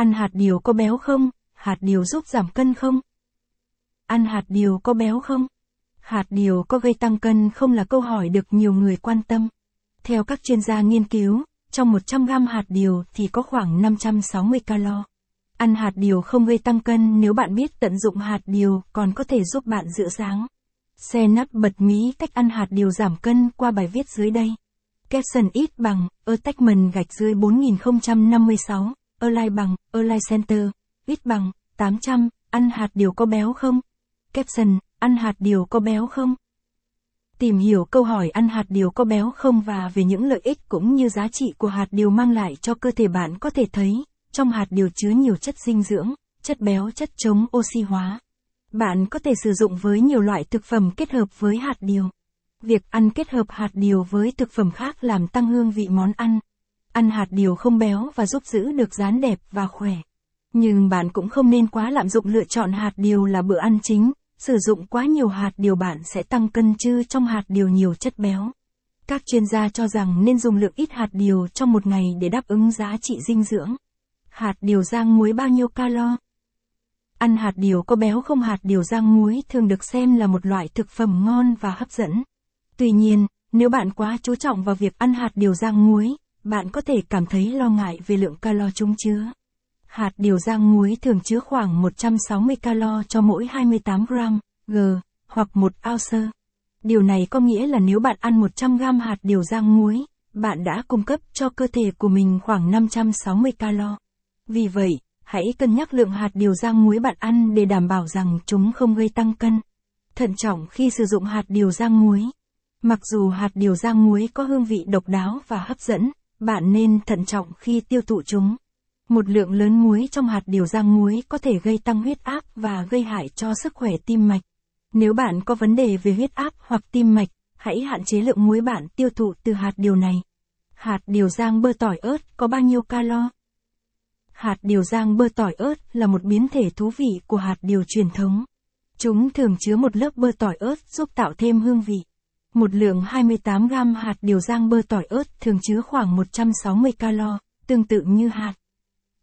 Ăn hạt điều có béo không? Hạt điều giúp giảm cân không? Ăn hạt điều có béo không? Hạt điều có gây tăng cân không là câu hỏi được nhiều người quan tâm. Theo các chuyên gia nghiên cứu, trong 100 gram hạt điều thì có khoảng 560 calo. Ăn hạt điều không gây tăng cân nếu bạn biết tận dụng hạt điều còn có thể giúp bạn giữ dáng. Xe nắp bật mí cách ăn hạt điều giảm cân qua bài viết dưới đây. Capson ít bằng, attachment gạch dưới 4056, align bằng, align center, ít bằng, 800, ăn hạt điều có béo không? Caption, ăn hạt điều có béo không? Tìm hiểu câu hỏi ăn hạt điều có béo không và về những lợi ích cũng như giá trị của hạt điều mang lại cho cơ thể bạn có thể thấy, trong hạt điều chứa nhiều chất dinh dưỡng, chất béo, chất chống oxy hóa. Bạn có thể sử dụng với nhiều loại thực phẩm kết hợp với hạt điều. Việc ăn kết hợp hạt điều với thực phẩm khác làm tăng hương vị món ăn. Ăn hạt điều không béo và giúp giữ được dáng đẹp và khỏe. Nhưng bạn cũng không nên quá lạm dụng lựa chọn hạt điều là bữa ăn chính, sử dụng quá nhiều hạt điều bạn sẽ tăng cân chứ trong hạt điều nhiều chất béo. Các chuyên gia cho rằng nên dùng lượng ít hạt điều trong một ngày để đáp ứng giá trị dinh dưỡng. Hạt điều rang muối bao nhiêu calo? Ăn hạt điều có béo không hạt điều rang muối thường được xem là một loại thực phẩm ngon và hấp dẫn. Tuy nhiên, nếu bạn quá chú trọng vào việc ăn hạt điều rang muối, bạn có thể cảm thấy lo ngại về lượng calo chúng chứa. Hạt điều rang muối thường chứa khoảng 160 calo cho mỗi 28 gram, g, hoặc một ounce. Điều này có nghĩa là nếu bạn ăn 100 gram hạt điều rang muối, bạn đã cung cấp cho cơ thể của mình khoảng 560 calo. Vì vậy, hãy cân nhắc lượng hạt điều rang muối bạn ăn để đảm bảo rằng chúng không gây tăng cân. Thận trọng khi sử dụng hạt điều rang muối. Mặc dù hạt điều rang muối có hương vị độc đáo và hấp dẫn, bạn nên thận trọng khi tiêu thụ chúng. Một lượng lớn muối trong hạt điều rang muối có thể gây tăng huyết áp và gây hại cho sức khỏe tim mạch. Nếu bạn có vấn đề về huyết áp hoặc tim mạch, hãy hạn chế lượng muối bạn tiêu thụ từ hạt điều này. Hạt điều rang bơ tỏi ớt có bao nhiêu calo? Hạt điều rang bơ tỏi ớt là một biến thể thú vị của hạt điều truyền thống. Chúng thường chứa một lớp bơ tỏi ớt giúp tạo thêm hương vị. Một lượng 28 gram hạt điều rang bơ tỏi ớt thường chứa khoảng 160 calo, tương tự như hạt.